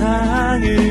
세상을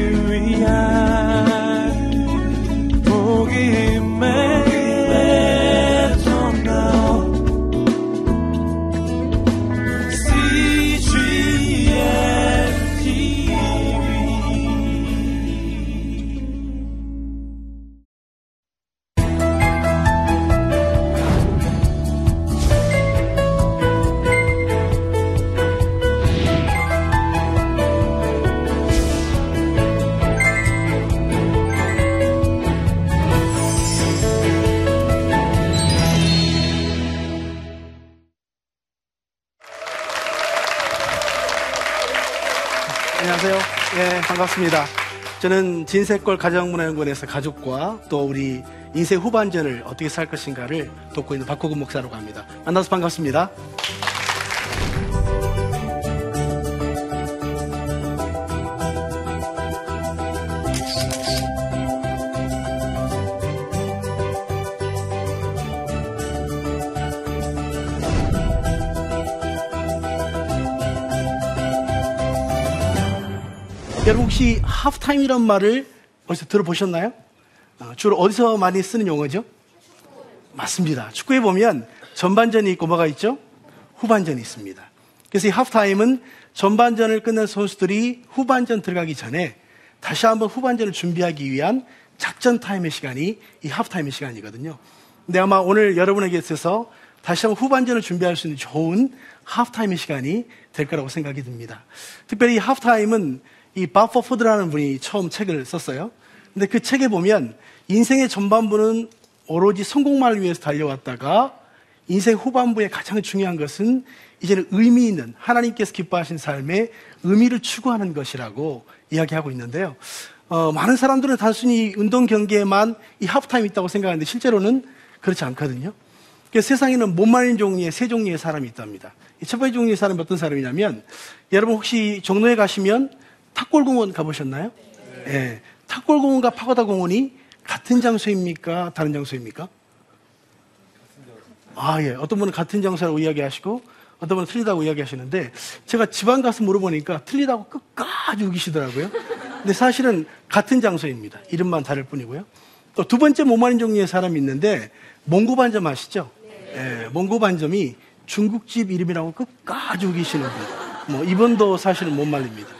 저는 진세골 가정문화연구원에서 가족과 또 우리 인생 후반전을 어떻게 살 것인가를 돕고 있는 박호근 목사라고 합니다. 만나서 반갑습니다. 여러분 혹시 하프타임이란 말을 어디서 들어보셨나요? 어, 주로 어디서 많이 쓰는 용어죠? 맞습니다. 축구에 보면 전반전이 있고 뭐가 있죠? 후반전이 있습니다. 그래서 이 하프타임은 전반전을 끝낸 선수들이 후반전 들어가기 전에 다시 한번 후반전을 준비하기 위한 작전 타임의 시간이 이 하프타임의 시간이거든요. 근데 아마 오늘 여러분에게 있어서 다시 한번 후반전을 준비할 수 있는 좋은 하프타임의 시간이 될 거라고 생각이 듭니다. 특별히 이 하프타임은 이 바퍼 포드라는 분이 처음 책을 썼어요. 근데 그 책에 보면 인생의 전반부는 오로지 성공만을 위해서 달려왔다가 인생 후반부에 가장 중요한 것은 이제는 의미 있는 하나님께서 기뻐하신 삶의 의미를 추구하는 것이라고 이야기하고 있는데요. 어, 많은 사람들은 단순히 운동 경기에만 이 하프타임이 있다고 생각하는데 실제로는 그렇지 않거든요. 세상에는 못 말린 종류의 세 종류의 사람이 있답니다. 첫 번째 종류의 사람이 어떤 사람이냐면 여러분 혹시 종로에 가시면 탁골공원 가보셨나요? 네. 네. 탁골공원과 파고다공원이 같은 장소입니까? 다른 장소입니까? 아, 예. 어떤 분은 같은 장소라고 이야기하시고, 어떤 분은 틀리다고 이야기하시는데, 제가 집안 가서 물어보니까 틀리다고 끝까지 우기시더라고요. 근데 사실은 같은 장소입니다. 이름만 다를 뿐이고요. 또 두 번째 모마린 종류의 사람이 있는데, 몽고반점 아시죠? 네. 예, 몽고반점이 중국집 이름이라고 끝까지 우기시는 분. 뭐, 이분도 사실은 못 말립니다.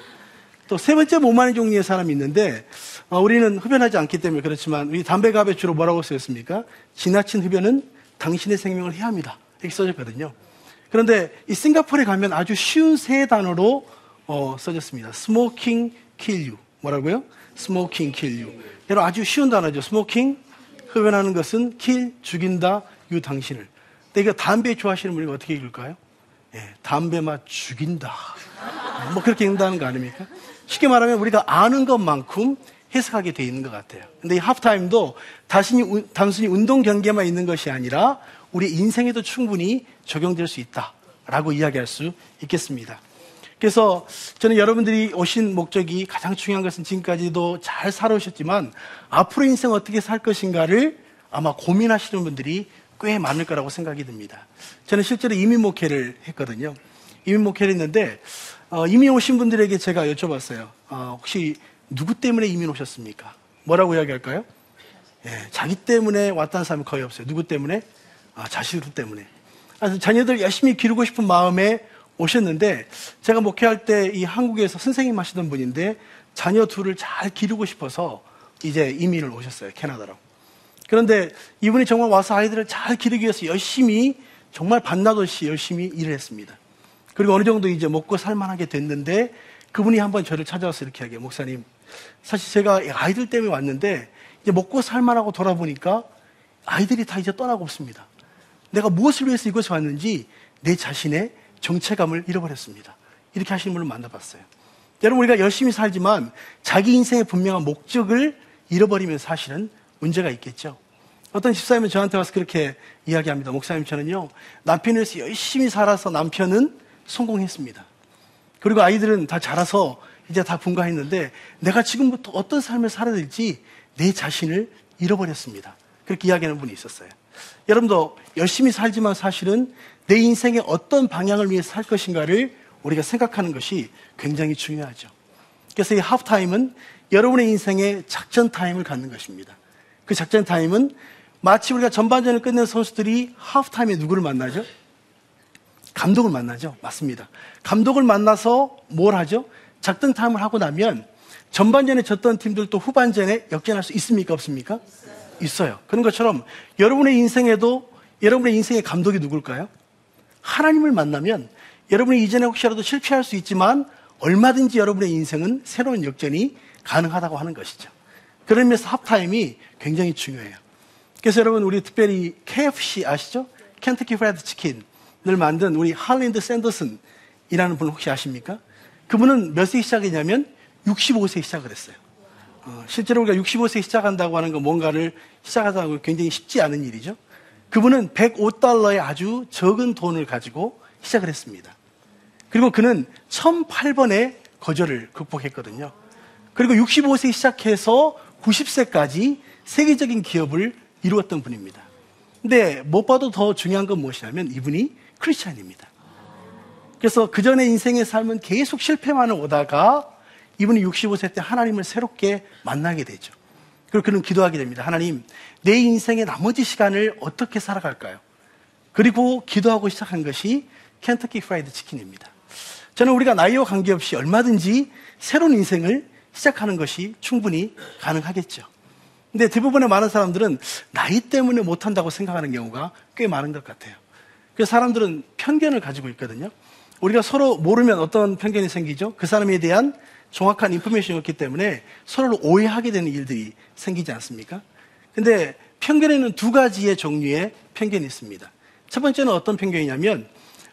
또 세 번째 모마니 종류의 사람이 있는데 어, 우리는 흡연하지 않기 때문에 그렇지만 우리 담배갑에 주로 뭐라고 쓰였습니까? 지나친 흡연은 당신의 생명을 해합니다. 이렇게 써졌거든요. 그런데 이 싱가포르에 가면 아주 쉬운 세 단어로 어, 써졌습니다. smoking kill you 뭐라고요? smoking kill you 여러분 아주 쉬운 단어죠. smoking 흡연하는 것은 kill 죽인다 you 당신을. 이거 담배 좋아하시는 분이 어떻게 읽을까요? 예, 담배 맛 죽인다. 뭐 그렇게 읽는다는 거 아닙니까? 쉽게 말하면 우리가 아는 것만큼 해석하게 돼 있는 것 같아요. 근데 이 하프타임도 단순히, 단순히 운동 경기에만 있는 것이 아니라 우리 인생에도 충분히 적용될 수 있다라고 이야기할 수 있겠습니다. 그래서 저는 여러분들이 오신 목적이 가장 중요한 것은 지금까지도 잘 살아오셨지만 앞으로 인생 어떻게 살 것인가를 아마 고민하시는 분들이 꽤 많을 거라고 생각이 듭니다. 저는 실제로 이민 목회를 했거든요. 이민 목회를 했는데 어, 이민 오신 분들에게 제가 여쭤봤어요. 어, 혹시 누구 때문에 이민 오셨습니까? 뭐라고 이야기할까요? 예, 자기 때문에 왔다는 사람이 거의 없어요. 누구 때문에? 아, 자식 때문에. 그래서 자녀들 열심히 기르고 싶은 마음에 오셨는데 제가 목회할 때 이 한국에서 선생님 하시던 분인데 자녀 둘을 잘 기르고 싶어서 이제 이민을 오셨어요. 캐나다로. 그런데 이분이 정말 와서 아이들을 잘 기르기 위해서 열심히 정말 반나절 없이 열심히 일을 했습니다. 그리고 어느 정도 이제 먹고 살만하게 됐는데 그분이 한번 저를 찾아와서 이렇게 하게 목사님 사실 제가 아이들 때문에 왔는데 이제 먹고 살만하고 돌아보니까 아이들이 다 이제 떠나고 없습니다. 내가 무엇을 위해서 이곳에 왔는지 내 자신의 정체감을 잃어버렸습니다. 이렇게 하시는 분을 만나봤어요. 여러분 우리가 열심히 살지만 자기 인생의 분명한 목적을 잃어버리면 사실은 문제가 있겠죠. 어떤 집사님은 저한테 와서 그렇게 이야기합니다. 목사님 저는요 남편을 위해서 열심히 살아서 남편은 성공했습니다. 그리고 아이들은 다 자라서 이제 다 분가했는데 내가 지금부터 어떤 삶을 살아야 될지 내 자신을 잃어버렸습니다. 그렇게 이야기하는 분이 있었어요. 여러분도 열심히 살지만 사실은 내 인생의 어떤 방향을 위해 살 것인가를 우리가 생각하는 것이 굉장히 중요하죠. 그래서 이 하프타임은 여러분의 인생의 작전 타임을 갖는 것입니다. 그 작전 타임은 마치 우리가 전반전을 끝낸 선수들이 하프타임에 누구를 만나죠? 감독을 만나죠. 맞습니다. 감독을 만나서 뭘 하죠? 작전 타임을 하고 나면 전반전에 졌던 팀들도 후반전에 역전할 수 있습니까? 없습니까? 있어요. 그런 것처럼 여러분의 인생에도 여러분의 인생의 감독이 누굴까요? 하나님을 만나면 여러분이 이전에 혹시라도 실패할 수 있지만 얼마든지 여러분의 인생은 새로운 역전이 가능하다고 하는 것이죠. 그런 면에서 합타임이 굉장히 중요해요. 그래서 여러분 우리 특별히 KFC 아시죠? 켄터키 프라이드 치킨을 만든 우리 할랜드 샌더슨이라는 분 혹시 아십니까? 그분은 몇 세 시작했냐면 65세 시작을 했어요. 어, 실제로 우리가 65세 시작한다고 하는 건 뭔가를 시작하다고 굉장히 쉽지 않은 일이죠. 그분은 105달러의 아주 적은 돈을 가지고 시작을 했습니다. 그리고 그는 1008번의 거절을 극복했거든요. 그리고 65세 시작해서 90세까지 세계적인 기업을 이루었던 분입니다. 근데 못 봐도 더 중요한 건 무엇이냐면 이분이 크리스찬입니다. 그래서 그 전에 인생의 삶은 계속 실패만 오다가 이분이 65세 때 하나님을 새롭게 만나게 되죠. 그리고 그는 기도하게 됩니다. 하나님, 내 인생의 나머지 시간을 어떻게 살아갈까요? 그리고 기도하고 시작한 것이 켄터키 프라이드 치킨입니다. 저는 우리가 나이와 관계없이 얼마든지 새로운 인생을 시작하는 것이 충분히 가능하겠죠. 근데 대부분의 많은 사람들은 나이 때문에 못한다고 생각하는 경우가 꽤 많은 것 같아요. 그래서 사람들은 편견을 가지고 있거든요. 우리가 서로 모르면 어떤 편견이 생기죠? 그 사람에 대한 정확한 인포메이션이 없기 때문에 서로를 오해하게 되는 일들이 생기지 않습니까? 근데 편견에는 두 가지의 종류의 편견이 있습니다. 첫 번째는 어떤 편견이냐면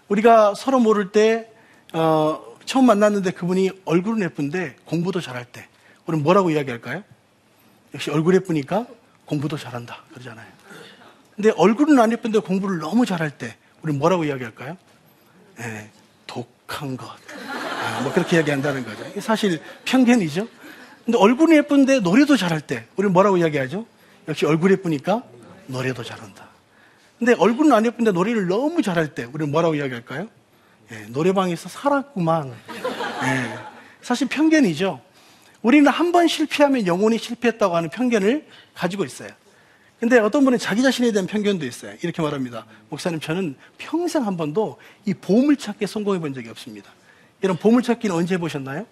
우리가 서로 모를 때 어, 처음 만났는데 그분이 얼굴은 예쁜데 공부도 잘할 때 우리는 뭐라고 이야기할까요? 역시 얼굴 예쁘니까 공부도 잘한다 그러잖아요. 근데 얼굴은 안 예쁜데 공부를 너무 잘할 때 우리는 뭐라고 이야기할까요? 네, 독한 것. 아, 뭐 그렇게 이야기한다는 거죠. 사실 편견이죠. 근데 얼굴이 예쁜데 노래도 잘할 때 우리는 뭐라고 이야기하죠? 역시 얼굴 예쁘니까 노래도 잘한다. 근데 얼굴은 안 예쁜데 노래를 너무 잘할 때 우리는 뭐라고 이야기할까요? 예, 노래방에서 살았구만. 예, 사실 편견이죠. 우리는 한 번 실패하면 영원히 실패했다고 하는 편견을 가지고 있어요. 근데 어떤 분은 자기 자신에 대한 편견도 있어요. 이렇게 말합니다. 목사님, 저는 평생 한 번도 이 보물찾기에 성공해 본 적이 없습니다. 이런 보물찾기는 언제 해보셨나요?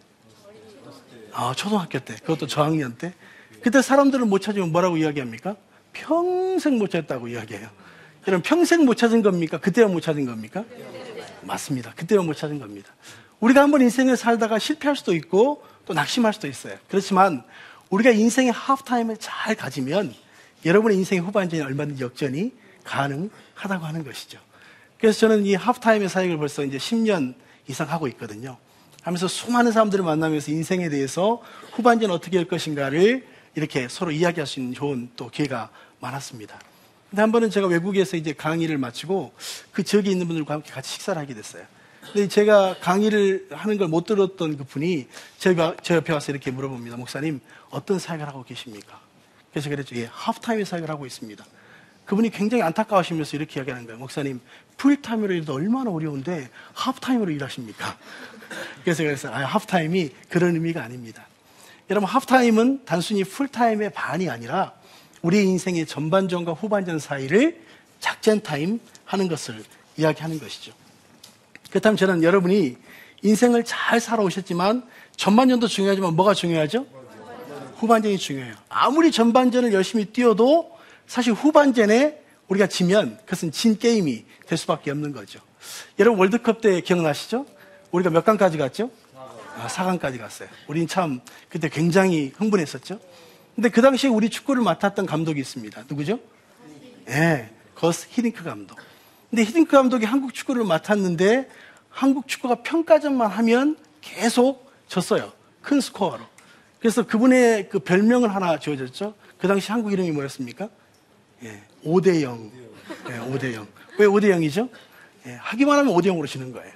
아, 초등학교 때. 그것도 저학년 때. 그때 사람들을 못 찾으면 뭐라고 이야기합니까? 평생 못 찾았다고 이야기해요. 여러분, 평생 못 찾은 겁니까? 그때만 못 찾은 겁니까? 맞습니다. 그때만 못 찾은 겁니다. 우리가 한번 인생을 살다가 실패할 수도 있고 또 낙심할 수도 있어요. 그렇지만 우리가 인생의 하프타임을 잘 가지면 여러분의 인생의 후반전에 얼마든지 역전이 가능하다고 하는 것이죠. 그래서 저는 이 하프타임의 사역을 벌써 이제 10년 이상 하고 있거든요. 하면서 수많은 사람들을 만나면서 인생에 대해서 후반전 어떻게 할 것인가를 이렇게 서로 이야기할 수 있는 좋은 또 기회가 많았습니다. 근데 한 번은 제가 외국에서 이제 강의를 마치고 그 지역에 있는 분들과 함께 같이 식사를 하게 됐어요. 근데 제가 강의를 하는 걸 못 들었던 그 분이 제가 저 옆에 와서 이렇게 물어봅니다. 목사님, 어떤 사역을 하고 계십니까? 그래서 그랬죠. 예, 하프타임의 사역을 하고 있습니다. 그분이 굉장히 안타까워하시면서 이렇게 이야기하는 거예요. 목사님, 풀타임으로 일도 얼마나 어려운데 하프타임으로 일하십니까? 그래서 그래서 아, 하프타임이 그런 의미가 아닙니다. 여러분, 하프타임은 단순히 풀타임의 반이 아니라 우리의 인생의 전반전과 후반전 사이를 작전 타임 하는 것을 이야기하는 것이죠. 그렇다면 저는 여러분이 인생을 잘 살아오셨지만 전반전도 중요하지만 뭐가 중요하죠? 후반전이 중요해요. 아무리 전반전을 열심히 뛰어도 사실 후반전에 우리가 지면 그것은 진 게임이 될 수밖에 없는 거죠. 여러분 월드컵 때 기억나시죠? 우리가 몇 강까지 갔죠? 아, 4강까지 갔어요. 우린 참 그때 굉장히 흥분했었죠. 근데 그 당시에 우리 축구를 맡았던 감독이 있습니다. 누구죠? 예, 네, 거스 히딩크 감독. 근데 히딩크 감독이 한국 축구를 맡았는데 한국 축구가 평가전만 하면 계속 졌어요. 큰 스코어로. 그래서 그분의 그 별명을 하나 지어졌죠. 그 당시 한국 이름이 뭐였습니까? 예, 5대 0. 예, 5대 0. 왜 5대 0이죠? 예, 하기만 하면 5대 0으로 지는 거예요.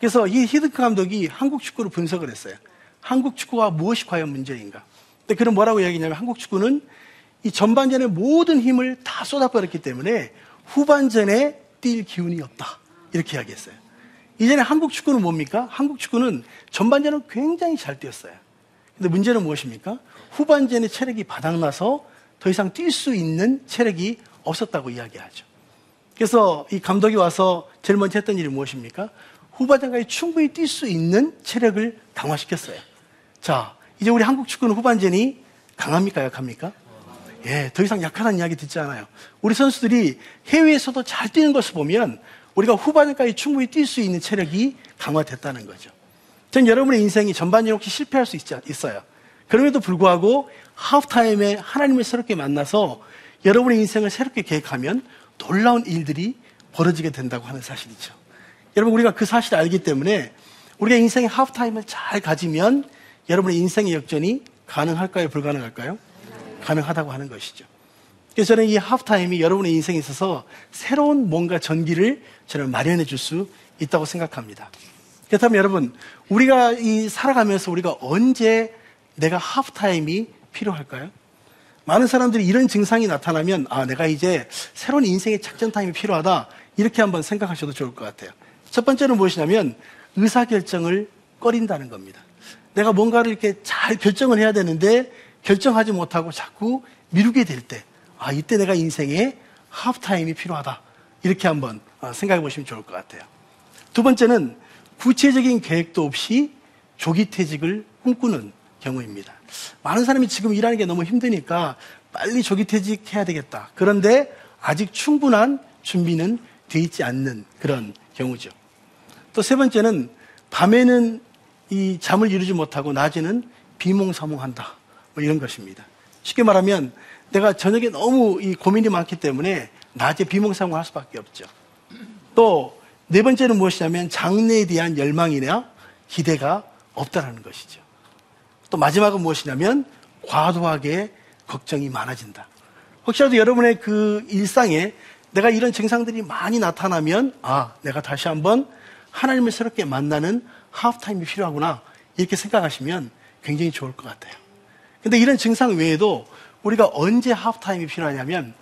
그래서 이 히딩크 감독이 한국 축구를 분석을 했어요. 한국 축구가 무엇이 과연 문제인가? 근데 그는 뭐라고 이야기냐면 한국 축구는 이 전반전에 모든 힘을 다 쏟아버렸기 때문에 후반전에 뛸 기운이 없다. 이렇게 이야기했어요. 이전에 한국 축구는 뭡니까? 한국 축구는 전반전은 굉장히 잘 뛰었어요. 근데 문제는 무엇입니까? 후반전에 체력이 바닥나서 더 이상 뛸 수 있는 체력이 없었다고 이야기하죠. 그래서 이 감독이 와서 제일 먼저 했던 일이 무엇입니까? 후반전까지 충분히 뛸 수 있는 체력을 강화시켰어요. 자, 이제 우리 한국 축구는 후반전이 강합니까? 약합니까? 예, 더 이상 약하다는 이야기 듣지 않아요. 우리 선수들이 해외에서도 잘 뛰는 것을 보면 우리가 후반전까지 충분히 뛸 수 있는 체력이 강화됐다는 거죠. 전 여러분의 인생이 전반전 혹시 실패할 수 있, 있어요. 그럼에도 불구하고 하프타임에 하나님을 새롭게 만나서 여러분의 인생을 새롭게 계획하면 놀라운 일들이 벌어지게 된다고 하는 사실이죠. 여러분, 우리가 그 사실을 알기 때문에 우리가 인생의 하프타임을 잘 가지면 여러분의 인생의 역전이 가능할까요? 불가능할까요? 가능하다고 하는 것이죠. 그래서 저는 이 하프타임이 여러분의 인생에 있어서 새로운 뭔가 전기를 저는 마련해 줄 수 있다고 생각합니다. 그렇다면 여러분, 우리가 이 살아가면서 우리가 언제 내가 하프타임이 필요할까요? 많은 사람들이 이런 증상이 나타나면, 아, 내가 이제 새로운 인생의 작전 타임이 필요하다. 이렇게 한번 생각하셔도 좋을 것 같아요. 첫 번째는 무엇이냐면, 의사결정을 꺼린다는 겁니다. 내가 뭔가를 이렇게 잘 결정을 해야 되는데, 결정하지 못하고 자꾸 미루게 될 때, 아, 이때 내가 인생에 하프타임이 필요하다. 이렇게 한번 어, 생각해 보시면 좋을 것 같아요. 두 번째는 구체적인 계획도 없이 조기 퇴직을 꿈꾸는 경우입니다. 많은 사람이 지금 일하는 게 너무 힘드니까 빨리 조기 퇴직해야 되겠다. 그런데 아직 충분한 준비는 돼 있지 않는 그런 경우죠. 또 세 번째는 밤에는 이 잠을 이루지 못하고 낮에는 비몽사몽한다. 뭐 이런 것입니다. 쉽게 말하면 내가 저녁에 너무 이 고민이 많기 때문에 낮에 비몽사몽할 수밖에 없죠. 또 네 번째는 무엇이냐면 장래에 대한 열망이나 기대가 없다라는 것이죠. 또 마지막은 무엇이냐면 과도하게 걱정이 많아진다. 혹시라도 여러분의 그 일상에 내가 이런 증상들이 많이 나타나면 아, 내가 다시 한번 하나님을 새롭게 만나는 하프타임이 필요하구나. 이렇게 생각하시면 굉장히 좋을 것 같아요. 근데 이런 증상 외에도 우리가 언제 하프타임이 필요하냐면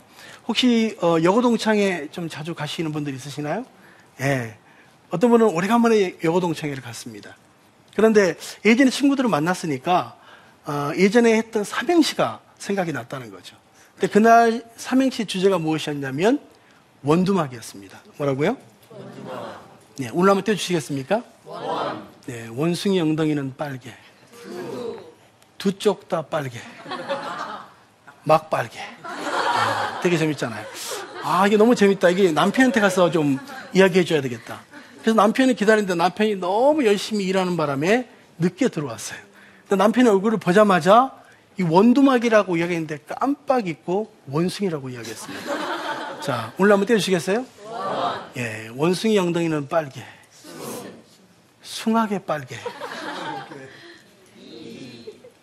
혹시 어, 여고동창에 좀 자주 가시는 분들 있으시나요? 예. 어떤 분은 오래간만에 여고동창회를 갔습니다. 그런데 예전에 친구들을 만났으니까 어, 예전에 했던 삼행시가 생각이 났다는 거죠. 근데 그날 삼행시 주제가 무엇이었냐면 원두막이었습니다. 뭐라고요? 원두막. 네, 오늘 한번 떼주시겠습니까? 원. 네, 원숭이 엉덩이는 빨개. 두. 두쪽다 빨개. 막 빨개. 아, 되게 재밌잖아요. 아, 이게 너무 재밌다. 이게 남편한테 가서 좀 이야기해 줘야 되겠다. 그래서 남편이 기다리는데 남편이 너무 열심히 일하는 바람에 늦게 들어왔어요. 근데 남편의 얼굴을 보자마자 이 원두막이라고 이야기했는데 깜빡 잊고 원숭이라고 이야기했습니다. 자, 오늘 한번 떼주시겠어요? 원. 예, 원숭이 엉덩이는 빨개. 숭하게 빨개.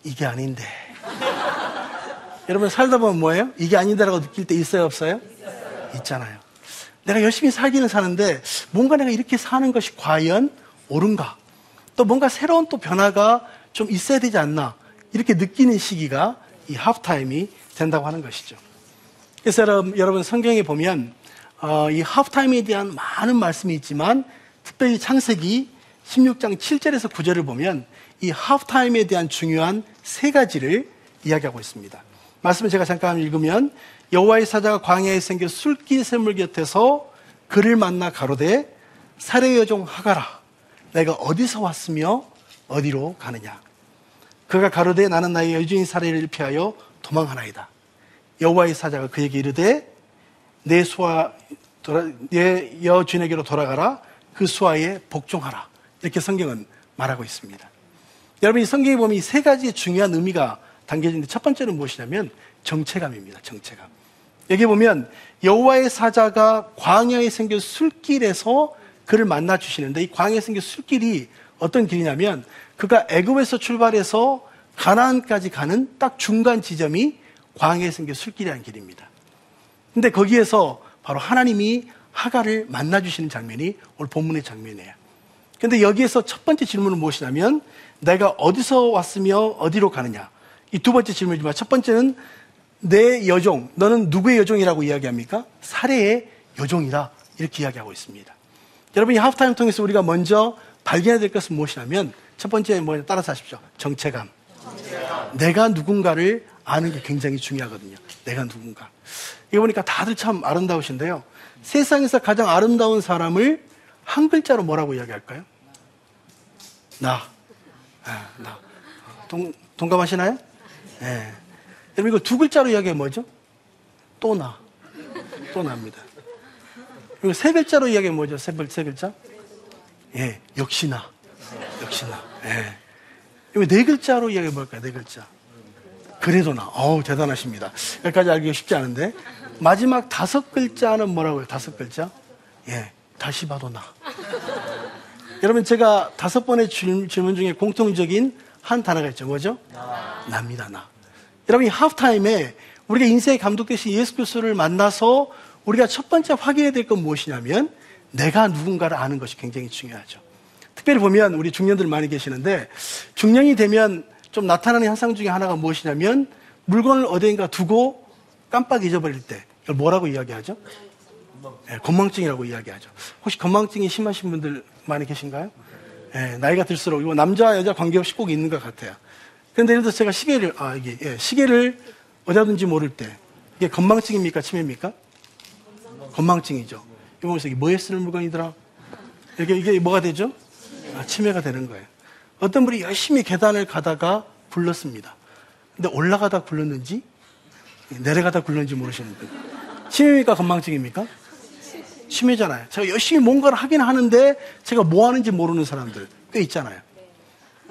이게 아닌데. 여러분 살다 보면 뭐예요? 이게 아니다라고 느낄 때 있어요, 없어요? 있 잖아요. 내가 열심히 살기는 사는데 뭔가 내가 이렇게 사는 것이 과연 옳은가? 또 뭔가 새로운 또 변화가 좀 있어야 되지 않나? 이렇게 느끼는 시기가 이 하프타임이 된다고 하는 것이죠. 그래서 여러분 성경에 보면 어, 이 하프타임에 대한 많은 말씀이 있지만 특별히 창세기 16장 7절에서 9절을 보면 이 하프타임에 대한 중요한 세 가지를 이야기하고 있습니다. 말씀을 제가 잠깐 읽으면 여호와의 사자가 광야에 생겨 술기 샘물 곁에서 그를 만나 가로되 사례 여종 하가라 내가 어디서 왔으며 어디로 가느냐 그가 가로되 나는 나의 여주인 사례를 피하여 도망하나이다 여호와의 사자가 그에게 이르되 내 수하 내 여주인에게로 돌아가라 그 수하에 복종하라 이렇게 성경은 말하고 있습니다. 여러분 이 성경에 보면 이 세 가지의 중요한 의미가 담겨있는데 첫 번째는 무엇이냐면 정체감입니다. 정체감. 여기 보면 여호와의 사자가 광야에 생긴 술길에서 그를 만나 주시는데 이 광야에 생긴 술길이 어떤 길이냐면 그가 애굽에서 출발해서 가나안까지 가는 딱 중간 지점이 광야에 생긴 술길이라는 길입니다. 근데 거기에서 바로 하나님이 하가를 만나 주시는 장면이 오늘 본문의 장면이에요. 근데 여기에서 첫 번째 질문은 무엇이냐면 내가 어디서 왔으며 어디로 가느냐. 이 두 번째 질문이지만 첫 번째는 내 여종, 너는 누구의 여종이라고 이야기합니까? 사례의 여종이라 이렇게 이야기하고 있습니다. 여러분 이 하프타임 통해서 우리가 먼저 발견해야 될 것은 무엇이냐면 첫 번째 뭐 따라서 하십시오. 정체감. 정체감. 내가 누군가를 아는 게 굉장히 중요하거든요. 내가 누군가. 이거 보니까 다들 참 아름다우신데요. 세상에서 가장 아름다운 사람을 한 글자로 뭐라고 이야기할까요? 나. 아, 나. 동, 동감하시나요? 예. 네. 여러분 이거 두 글자로 이야기하면 뭐죠? 또 나. 또 납니다. 그리고 세 글자로 이야기하면 뭐죠? 세, 세 글자? 예, 역시나. 역시나. 예. 이거 네 글자로 이야기해 볼까요? 네 글자. 그래도 나. 어우, 대단하십니다. 여기까지 알기가 쉽지 않은데. 마지막 다섯 글자는 뭐라고요? 다섯 글자? 예, 다시 봐도 나. 여러분, 제가 다섯 번의 질문 중에 공통적인 한 단어가 있죠. 뭐죠? 나. 납니다, 나. 여러분, 이 하프타임에 우리가 인생의 감독 대신 예수 그리스도를 만나서 우리가 첫 번째 확인해야 될 건 무엇이냐면 내가 누군가를 아는 것이 굉장히 중요하죠. 특별히 보면 우리 중년들 많이 계시는데 중년이 되면 좀 나타나는 현상 중에 하나가 무엇이냐면 물건을 어디인가 두고 깜빡 잊어버릴 때 이걸 뭐라고 이야기하죠? 네, 건망증이라고 이야기하죠. 혹시 건망증이 심하신 분들 많이 계신가요? 네, 나이가 들수록 이거 남자 여자 관계없이 꼭 있는 것 같아요. 그런데 예를 들어서 제가 시계를 아 이게 예, 시계를 어디든지 모를 때 이게 건망증입니까 치매입니까? 건망증이죠. 이거 보면서 이게 뭐에 쓰는 물건이더라? 이게 이게 뭐가 되죠? 아, 치매가 되는 거예요. 어떤 분이 열심히 계단을 가다가 굴렀습니다. 근데 올라가다 굴렀는지 내려가다 굴렀는지 모르시는 분. 치매입니까? 건망증입니까? 치매잖아요. 제가 열심히 뭔가를 하긴 하는데 제가 뭐 하는지 모르는 사람들 꽤 있잖아요.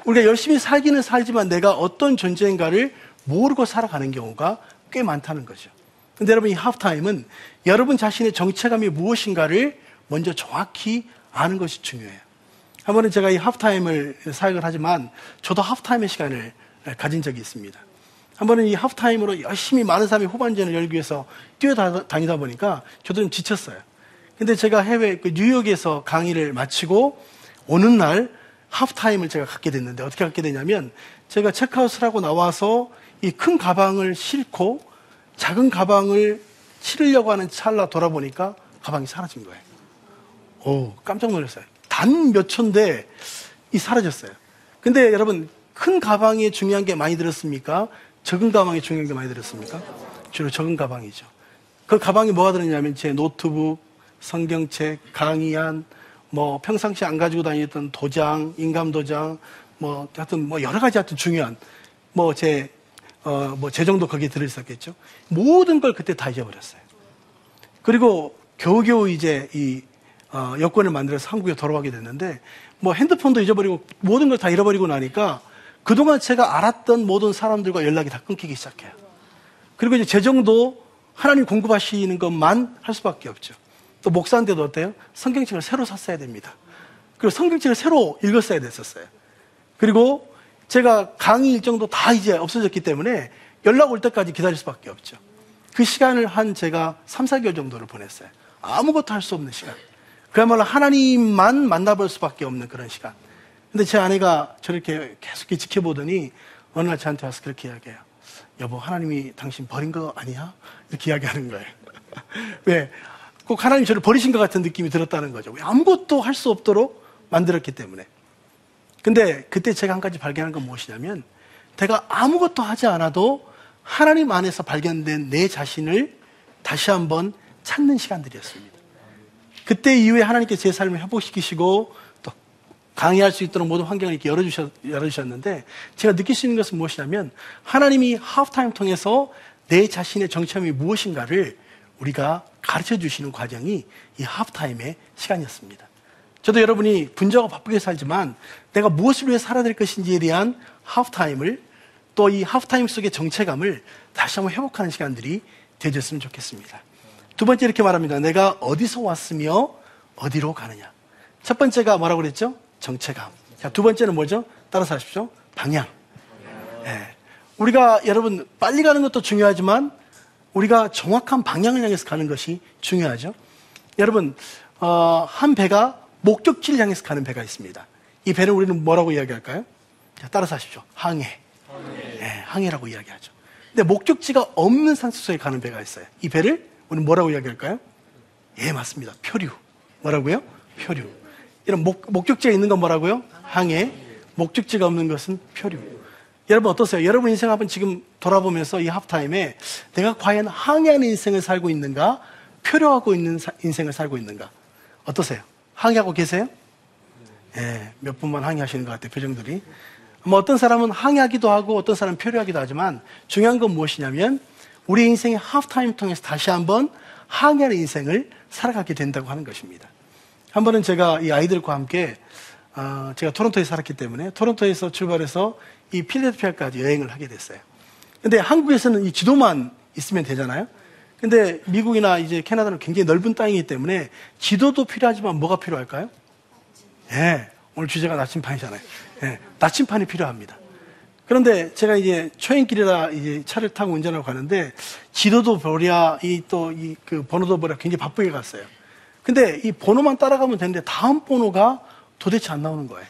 우리가 열심히 살기는 살지만 내가 어떤 존재인가를 모르고 살아가는 경우가 꽤 많다는 거죠. 근데 여러분 이 하프타임은 여러분 자신의 정체감이 무엇인가를 먼저 정확히 아는 것이 중요해요. 한 번은 제가 이 하프타임을 사역을 하지만 저도 하프타임의 시간을 가진 적이 있습니다. 한 번은 이 하프타임으로 열심히 많은 사람이 후반전을 열기 위해서 뛰어다니다 보니까 저도 좀 지쳤어요. 근데 제가 해외 그 뉴욕에서 강의를 마치고 오는 날 하프타임을 제가 갖게 됐는데 어떻게 갖게 되냐면 제가 체크아웃을 하고 나와서 이 큰 가방을 싣고 작은 가방을 실으려고 하는 찰나 돌아보니까 가방이 사라진 거예요. 오, 깜짝 놀랐어요. 단 몇 초인데 이 사라졌어요. 근데 여러분 큰 가방에 중요한 게 많이 들었습니까? 적은 가방에 중요한 게 많이 들었습니까? 주로 적은 가방이죠. 그 가방에 뭐가 들었냐면 제 노트북, 성경책, 강의안, 뭐 평상시 안 가지고 다니던 도장, 인감 도장, 뭐 하여튼 뭐 여러 가지 하여튼 중요한 뭐 제 어뭐제 정도 거기에 들어 있었겠죠. 모든 걸 그때 다 잊어버렸어요. 그리고 겨우겨우 이제 이 어, 여권을 만들어서 한국에 돌아가게 됐는데 뭐 핸드폰도 잊어버리고 모든 걸 다 잃어버리고 나니까 그동안 제가 알았던 모든 사람들과 연락이 다 끊기기 시작해요. 그리고 이제 재정도 하나님 공급하시는 것만 할 수밖에 없죠. 또 목사인데도 어때요? 성경책을 새로 샀어야 됩니다. 그리고 성경책을 새로 읽었어야 됐었어요. 그리고 제가 강의 일정도 다 이제 없어졌기 때문에 연락 올 때까지 기다릴 수밖에 없죠. 그 시간을 한 제가 3, 4개월 정도를 보냈어요. 아무것도 할 수 없는 시간. 그야말로 하나님만 만나볼 수밖에 없는 그런 시간. 근데 제 아내가 저렇게 계속 지켜보더니 어느 날 저한테 와서 그렇게 이야기해요. 여보, 하나님이 당신 버린 거 아니야? 이렇게 이야기하는 거예요. 왜? 꼭 하나님 저를 버리신 것 같은 느낌이 들었다는 거죠. 아무것도 할 수 없도록 만들었기 때문에. 근데 그때 제가 한 가지 발견한 건 무엇이냐면, 내가 아무것도 하지 않아도 하나님 안에서 발견된 내 자신을 다시 한번 찾는 시간들이었습니다. 그때 이후에 하나님께 제 삶을 회복시키시고 또 강의할 수 있도록 모든 환경을 이렇게 열어주셨, 열어주셨는데 제가 느낄 수 있는 것은 무엇이냐면 하나님이 하프타임 통해서 내 자신의 정체함이 무엇인가를 우리가 가르쳐 주시는 과정이 이 하프타임의 시간이었습니다. 저도 여러분이 분주하고 바쁘게 살지만 내가 무엇을 위해 살아야 될 것인지에 대한 하프타임을 또 이 하프타임 속의 정체감을 다시 한번 회복하는 시간들이 되졌으면 좋겠습니다. 두 번째 이렇게 말합니다. 내가 어디서 왔으며 어디로 가느냐. 첫 번째가 뭐라고 그랬죠? 정체감. 자, 두 번째는 뭐죠? 따라서 하십시오. 방향. 네. 우리가 여러분 빨리 가는 것도 중요하지만 우리가 정확한 방향을 향해서 가는 것이 중요하죠. 여러분, 어, 한 배가 목적지를 향해서 가는 배가 있습니다. 이 배를 우리는 뭐라고 이야기할까요? 자, 따라서 하십시오. 항해. 항해. 네, 항해라고 이야기하죠. 근데 목적지가 없는 산수소에 가는 배가 있어요. 이 배를 우리는 뭐라고 이야기할까요? 예, 맞습니다. 표류. 뭐라고요? 표류. 이런 목, 목적지가 있는 건 뭐라고요? 항해. 목적지가 없는 것은 표류. 여러분 어떠세요? 여러분 인생 한번 지금 돌아보면서 이 하프타임에 내가 과연 항해하는 인생을 살고 있는가? 표류하고 있는 사- 인생을 살고 있는가? 어떠세요? 항해하고 계세요? 예, 몇 분만 항해하시는 것 같아요, 표정들이. 뭐 어떤 사람은 항해하기도 하고 어떤 사람은 표류하기도 하지만 중요한 건 무엇이냐면 우리 인생의 하프타임 통해서 다시 한번 항해하는 인생을 살아가게 된다고 하는 것입니다. 한 번은 제가 이 아이들과 함께 어, 제가 토론토에 살았기 때문에 토론토에서 출발해서 이 필라델피아까지 여행을 하게 됐어요. 근데 한국에서는 이 지도만 있으면 되잖아요. 근데 미국이나 이제 캐나다는 굉장히 넓은 땅이기 때문에 지도도 필요하지만 뭐가 필요할까요? 예, 오늘 주제가 나침판이잖아요. 예, 나침판이 필요합니다. 그런데 제가 이제 초행길이라 이제 차를 타고 운전하고 가는데 지도도 버려 이또 이 그 번호도 버려 굉장히 바쁘게 갔어요. 근데 이 번호만 따라가면 되는데 다음 번호가 도대체 안 나오는 거예요.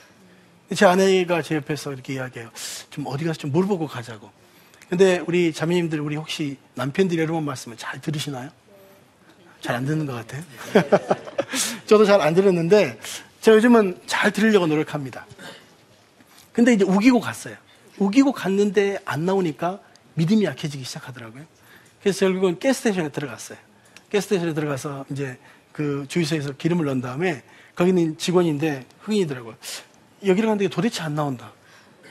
제 아내가 제 옆에서 이렇게 이야기해요. 좀 어디 가서 좀 물어보고 가자고. 근데 우리 자매님들 우리 혹시 남편들이 여러분 말씀을 잘 들으시나요? 잘 안 듣는 것 같아요. 저도 잘 안 들었는데 제가 요즘은 잘 들으려고 노력합니다. 근데 이제 우기고 갔어요. 우기고 갔는데 안 나오니까 믿음이 약해지기 시작하더라고요. 그래서 결국은 가스스테이션에 들어갔어요. 가스스테이션에 들어가서 이제 그 주유소에서 기름을 넣은 다음에 거기 있는 직원인데 흑인이더라고요. 여기를 갔는데 도대체 안 나온다.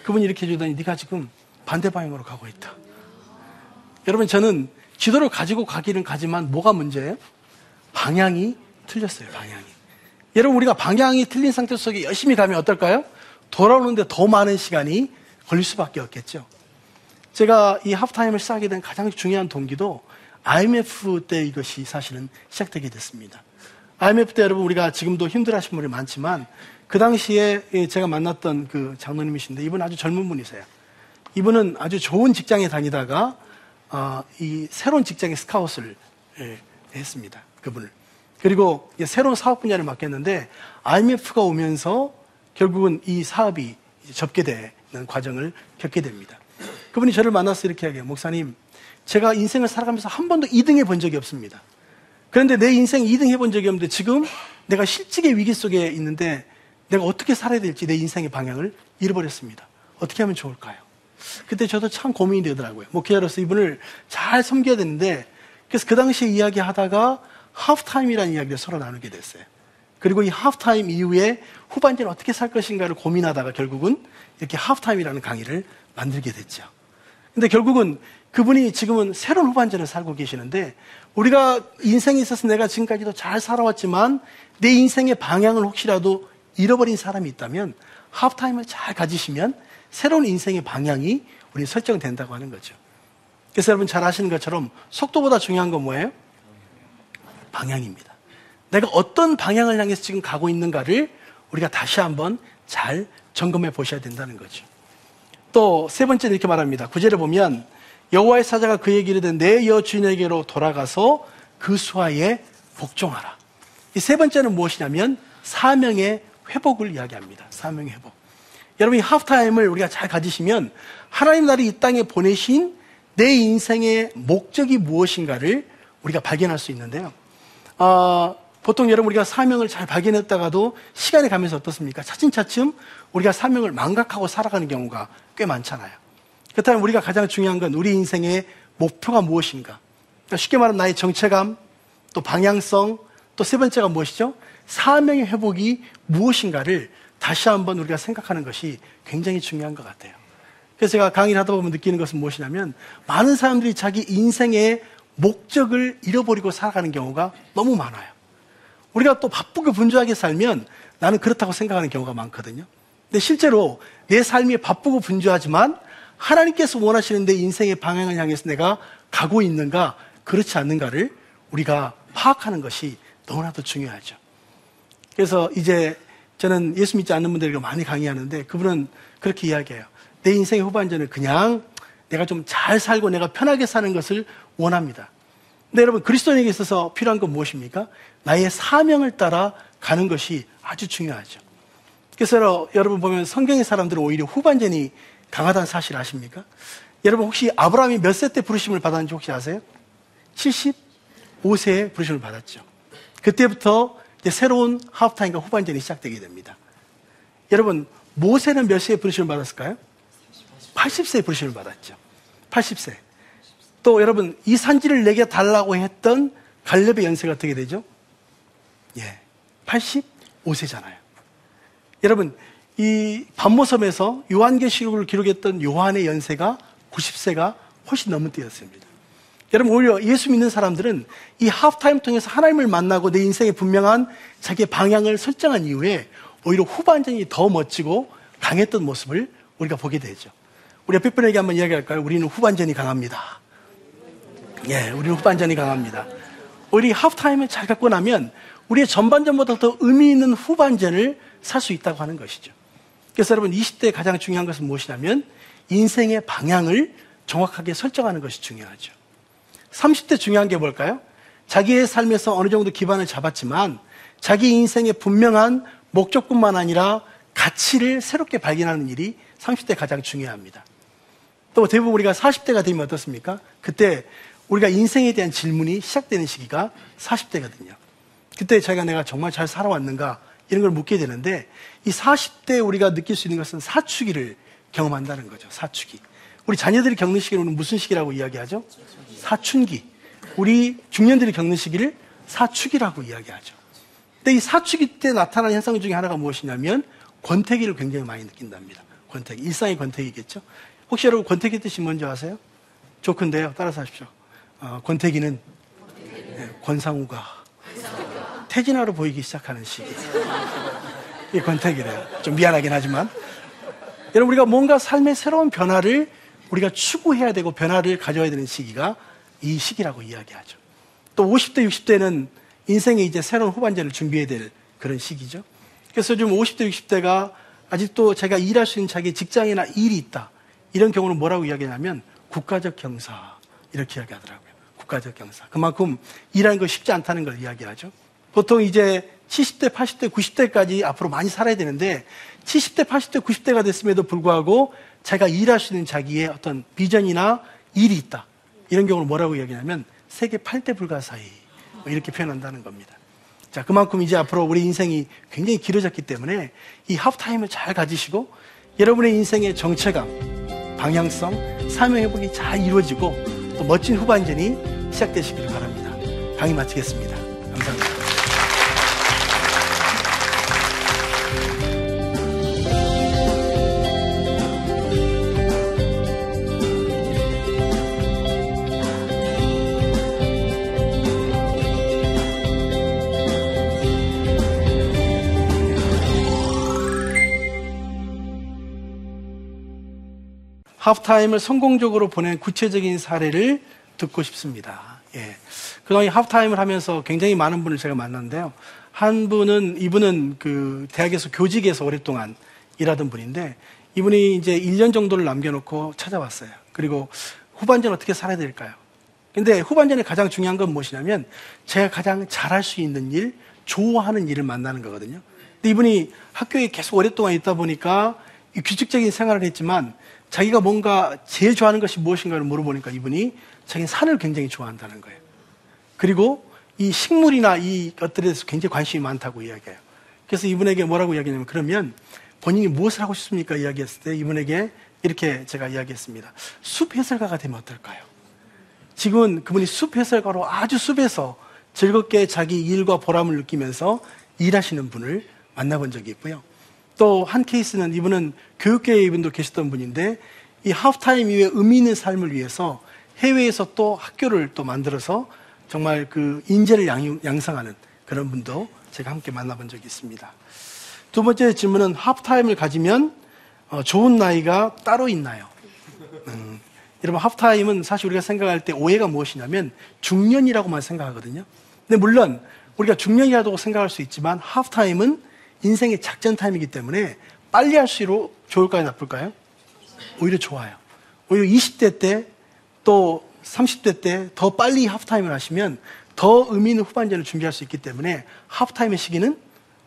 그분이 이렇게 해주더니 네가 지금 반대 방향으로 가고 있다. 여러분 저는 지도를 가지고 가기는 가지만 뭐가 문제예요? 방향이 틀렸어요. 방향이. 여러분 우리가 방향이 틀린 상태 속에 열심히 가면 어떨까요? 돌아오는데 더 많은 시간이 걸릴 수밖에 없겠죠. 제가 이 하프타임을 시작하게 된 가장 중요한 동기도 IMF 때 이것이 사실은 시작되게 됐습니다. IMF 때 여러분 우리가 지금도 힘들어하시는 분이 많지만 그 당시에 제가 만났던 그 장로님이신데 이분 아주 젊은 분이세요. 이분은 아주 좋은 직장에 다니다가 어, 이 새로운 직장에 스카웃을 예, 했습니다. 그분을. 그리고 새로운 사업 분야를 맡겼는데 IMF가 오면서 결국은 이 사업이 접게 되는 과정을 겪게 됩니다. 그분이 저를 만나서 이렇게 이야기해요. 목사님, 제가 인생을 살아가면서 한 번도 2등 해본 적이 없습니다. 그런데 내 인생 2등 해본 적이 없는데 지금 내가 실직의 위기 속에 있는데 내가 어떻게 살아야 될지 내 인생의 방향을 잃어버렸습니다. 어떻게 하면 좋을까요? 그때 저도 참 고민이 되더라고요. 목회자로서 이분을 잘 섬겨야 되는데 그래서 그 당시에 이야기하다가 하프타임이라는 이야기를 서로 나누게 됐어요. 그리고 이 하프타임 이후에 후반전에 어떻게 살 것인가를 고민하다가 결국은 이렇게 하프타임이라는 강의를 만들게 됐죠. 근데 결국은 그분이 지금은 새로운 후반전을 살고 계시는데 우리가 인생에 있어서 내가 지금까지도 잘 살아왔지만 내 인생의 방향을 혹시라도 잃어버린 사람이 있다면 하프타임을 잘 가지시면 새로운 인생의 방향이 우리 설정된다고 하는 거죠. 그래서 여러분 잘 아시는 것처럼 속도보다 중요한 건 뭐예요? 방향입니다. 내가 어떤 방향을 향해서 지금 가고 있는가를 우리가 다시 한번 잘 점검해 보셔야 된다는 거죠. 또 세 번째는 이렇게 말합니다. 구절에 보면 여호와의 사자가 그에게 이르되 내 여주인에게로 돌아가서 그 수하에 복종하라. 이 세 번째는 무엇이냐면 사명의 회복을 이야기합니다. 사명의 회복. 여러분 이 하프타임을 우리가 잘 가지시면 하나님 나라를 이 땅에 보내신 내 인생의 목적이 무엇인가를 우리가 발견할 수 있는데요. 어, 보통 여러분 우리가 사명을 잘 발견했다가도 시간이 가면서 어떻습니까? 차츰차츰 우리가 사명을 망각하고 살아가는 경우가 꽤 많잖아요. 그렇다면 우리가 가장 중요한 건 우리 인생의 목표가 무엇인가? 그러니까 쉽게 말하면 나의 정체감, 또 방향성, 또 세 번째가 무엇이죠? 사명의 회복이 무엇인가를 다시 한번 우리가 생각하는 것이 굉장히 중요한 것 같아요. 그래서 제가 강의를 하다 보면 느끼는 것은 무엇이냐면 많은 사람들이 자기 인생의 목적을 잃어버리고 살아가는 경우가 너무 많아요. 우리가 또 바쁘게 분주하게 살면 나는 그렇다고 생각하는 경우가 많거든요. 근데 실제로 내 삶이 바쁘고 분주하지만 하나님께서 원하시는 내 인생의 방향을 향해서 내가 가고 있는가, 그렇지 않는가를 우리가 파악하는 것이 너무나도 중요하죠. 그래서 이제 저는 예수 믿지 않는 분들에게 많이 강의하는데 그분은 그렇게 이야기해요. 내 인생의 후반전을 그냥 내가 좀 잘 살고 내가 편하게 사는 것을 원합니다. 근데 여러분 그리스도인에게 있어서 필요한 건 무엇입니까? 나의 사명을 따라 가는 것이 아주 중요하죠. 그래서 여러분 보면 성경의 사람들은 오히려 후반전이 강하다는 사실 아십니까? 여러분 혹시 아브라함이 몇 세 때 부르심을 받았는지 혹시 아세요? 75세에 부르심을 받았죠. 그때부터 새로운 하프타임과 후반전이 시작되게 됩니다. 여러분 모세는 몇 세에 부르심을 받았을까요? 80세에 부르심을 받았죠. 80세. 또 여러분 이 산지를 내게 달라고 했던 갈렙의 연세가 어떻게 되죠? 예, 85세잖아요. 여러분 이 반모섬에서 요한계시록을 기록했던 요한의 연세가 90세가 훨씬 넘은 때였습니다. 여러분 오히려 예수 믿는 사람들은 이 하프타임 통해서 하나님을 만나고 내 인생의 분명한 자기의 방향을 설정한 이후에 오히려 후반전이 더 멋지고 강했던 모습을 우리가 보게 되죠. 우리 옆에 분에게 한번 이야기할까요? 우리는 후반전이 강합니다. 예, 우리는 후반전이 강합니다. 우리 하프타임을 잘 갖고 나면 우리의 전반전보다 더 의미 있는 후반전을 살 수 있다고 하는 것이죠. 그래서 여러분 20대에 가장 중요한 것은 무엇이냐면 인생의 방향을 정확하게 설정하는 것이 중요하죠. 30대 중요한 게 뭘까요? 자기의 삶에서 어느 정도 기반을 잡았지만 자기 인생의 분명한 목적뿐만 아니라 가치를 새롭게 발견하는 일이 30대 가장 중요합니다. 또 대부분 우리가 40대가 되면 어떻습니까? 그때 우리가 인생에 대한 질문이 시작되는 시기가 40대거든요. 그때 자기가 내가 정말 잘 살아왔는가 이런 걸 묻게 되는데 이 40대 우리가 느낄 수 있는 것은 사춘기를 경험한다는 거죠. 사춘기. 우리 자녀들이 겪는 시기를 우리는 무슨 시기라고 이야기하죠? 사춘기. 우리 중년들이 겪는 시기를 사축이라고 이야기하죠. 근데 이 사춘기 때 나타나는 현상 중에 하나가 무엇이냐면 권태기를 굉장히 많이 느낀답니다. 권태기. 일상의 권태기겠죠. 혹시 여러분 권태기 뜻이 뭔지 아세요? 좋은데요. 따라서 하십시오. 어, 권태기는 네, 권상우가 태진아로 보이기 시작하는 시기. 이게 권태기래요. 좀 미안하긴 하지만. 여러분, 우리가 뭔가 삶의 새로운 변화를 우리가 추구해야 되고 변화를 가져야 되는 시기가 이 시기라고 이야기하죠. 또 50대, 60대는 인생의 이제 새로운 후반전을 준비해야 될 그런 시기죠. 그래서 좀 50대, 60대가 아직도 자기가 일할 수 있는 자기 직장이나 일이 있다. 이런 경우는 뭐라고 이야기하냐면 국가적 경사. 이렇게 이야기하더라고요. 국가적 경사. 그만큼 일하는 거 쉽지 않다는 걸 이야기하죠. 보통 이제 70대, 80대, 90대까지 앞으로 많이 살아야 되는데 70대, 80대, 90대가 됐음에도 불구하고 자기가 일할 수 있는 자기의 어떤 비전이나 일이 있다. 이런 경우를 뭐라고 이야기하냐면 세계 8대 불가 사이 뭐 이렇게 표현한다는 겁니다. 자, 그만큼 이제 앞으로 우리 인생이 굉장히 길어졌기 때문에 이 하프타임을 잘 가지시고 여러분의 인생의 정체감, 방향성, 삶의 회복이 잘 이루어지고 또 멋진 후반전이 시작되시길 바랍니다. 강의 마치겠습니다. 감사합니다. 하프타임을 성공적으로 보낸 구체적인 사례를 듣고 싶습니다. 예. 그동안 하프타임을 하면서 굉장히 많은 분을 제가 만났는데요. 한 분은, 이분은 그 대학에서 교직에서 오랫동안 일하던 분인데, 이분이 이제 1년 정도를 남겨놓고 찾아왔어요. 그리고 후반전 어떻게 살아야 될까요? 근데 후반전에 가장 중요한 건 무엇이냐면, 제가 가장 잘할 수 있는 일, 좋아하는 일을 만나는 거거든요. 근데 이분이 학교에 계속 오랫동안 있다 보니까 규칙적인 생활을 했지만, 자기가 뭔가 제일 좋아하는 것이 무엇인가를 물어보니까 이분이 자기는 산을 굉장히 좋아한다는 거예요. 그리고 이 식물이나 이 것들에 대해서 굉장히 관심이 많다고 이야기해요. 그래서 이분에게 뭐라고 이야기하냐면 그러면 본인이 무엇을 하고 싶습니까? 이야기했을 때 이분에게 이렇게 제가 이야기했습니다. 숲 해설가가 되면 어떨까요? 지금은 그분이 숲 해설가로 아주 숲에서 즐겁게 자기 일과 보람을 느끼면서 일하시는 분을 만나본 적이 있고요. 또 한 케이스는 이분은 교육계에 이분도 계셨던 분인데 이 하프타임 이후에 의미 있는 삶을 위해서 해외에서 또 학교를 또 만들어서 정말 그 인재를 양, 성하는 그런 분도 제가 함께 만나본 적이 있습니다. 두 번째 질문은 하프타임을 가지면 어, 좋은 나이가 따로 있나요? 음, 여러분 하프타임은 사실 우리가 생각할 때 오해가 무엇이냐면 중년이라고만 생각하거든요. 근데 물론 우리가 중년이라고 생각할 수 있지만 하프타임은 인생의 작전 타임이기 때문에 빨리 할수록 좋을까요, 나쁠까요? 오히려 좋아요. 오히려 20대 때 또 30대 때 더 빨리 하프타임을 하시면 더 의미 있는 후반전을 준비할 수 있기 때문에 하프타임의 시기는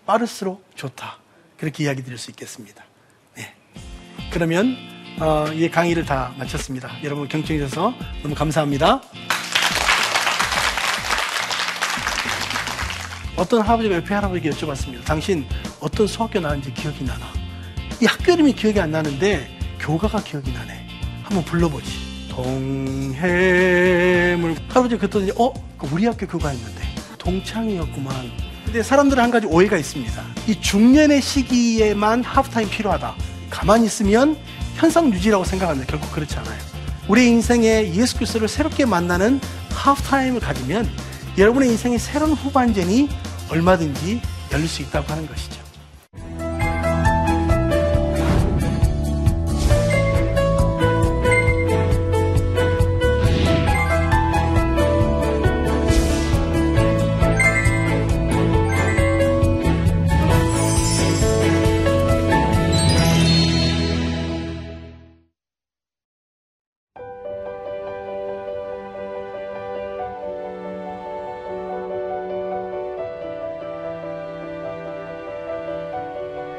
빠를수록 좋다. 그렇게 이야기 드릴 수 있겠습니다. 네. 그러면 어, 이 강의를 다 마쳤습니다. 여러분 경청해 주셔서 너무 감사합니다. 어떤 할아버지가 옆에 할아버지에게 여쭤봤습니다. 당신 어떤 수학교 나왔는지 기억이 나나? 이 학교 이름이 기억이 안 나는데 교가가 기억이 나네. 한번 불러보지. 동해물. 할아버지 그랬더니, 어? 그 우리 학교 했는데. 동창이었구만. 근데 사람들은 한 가지 오해가 있습니다. 이 중년의 시기에만 하프타임 필요하다. 가만히 있으면 현상 유지라고 생각하는데 결국 그렇지 않아요. 우리 인생에 예수 그리스도를 새롭게 만나는 하프타임을 가지면 여러분의 인생의 새로운 후반전이 얼마든지 열릴 수 있다고 하는 것이죠.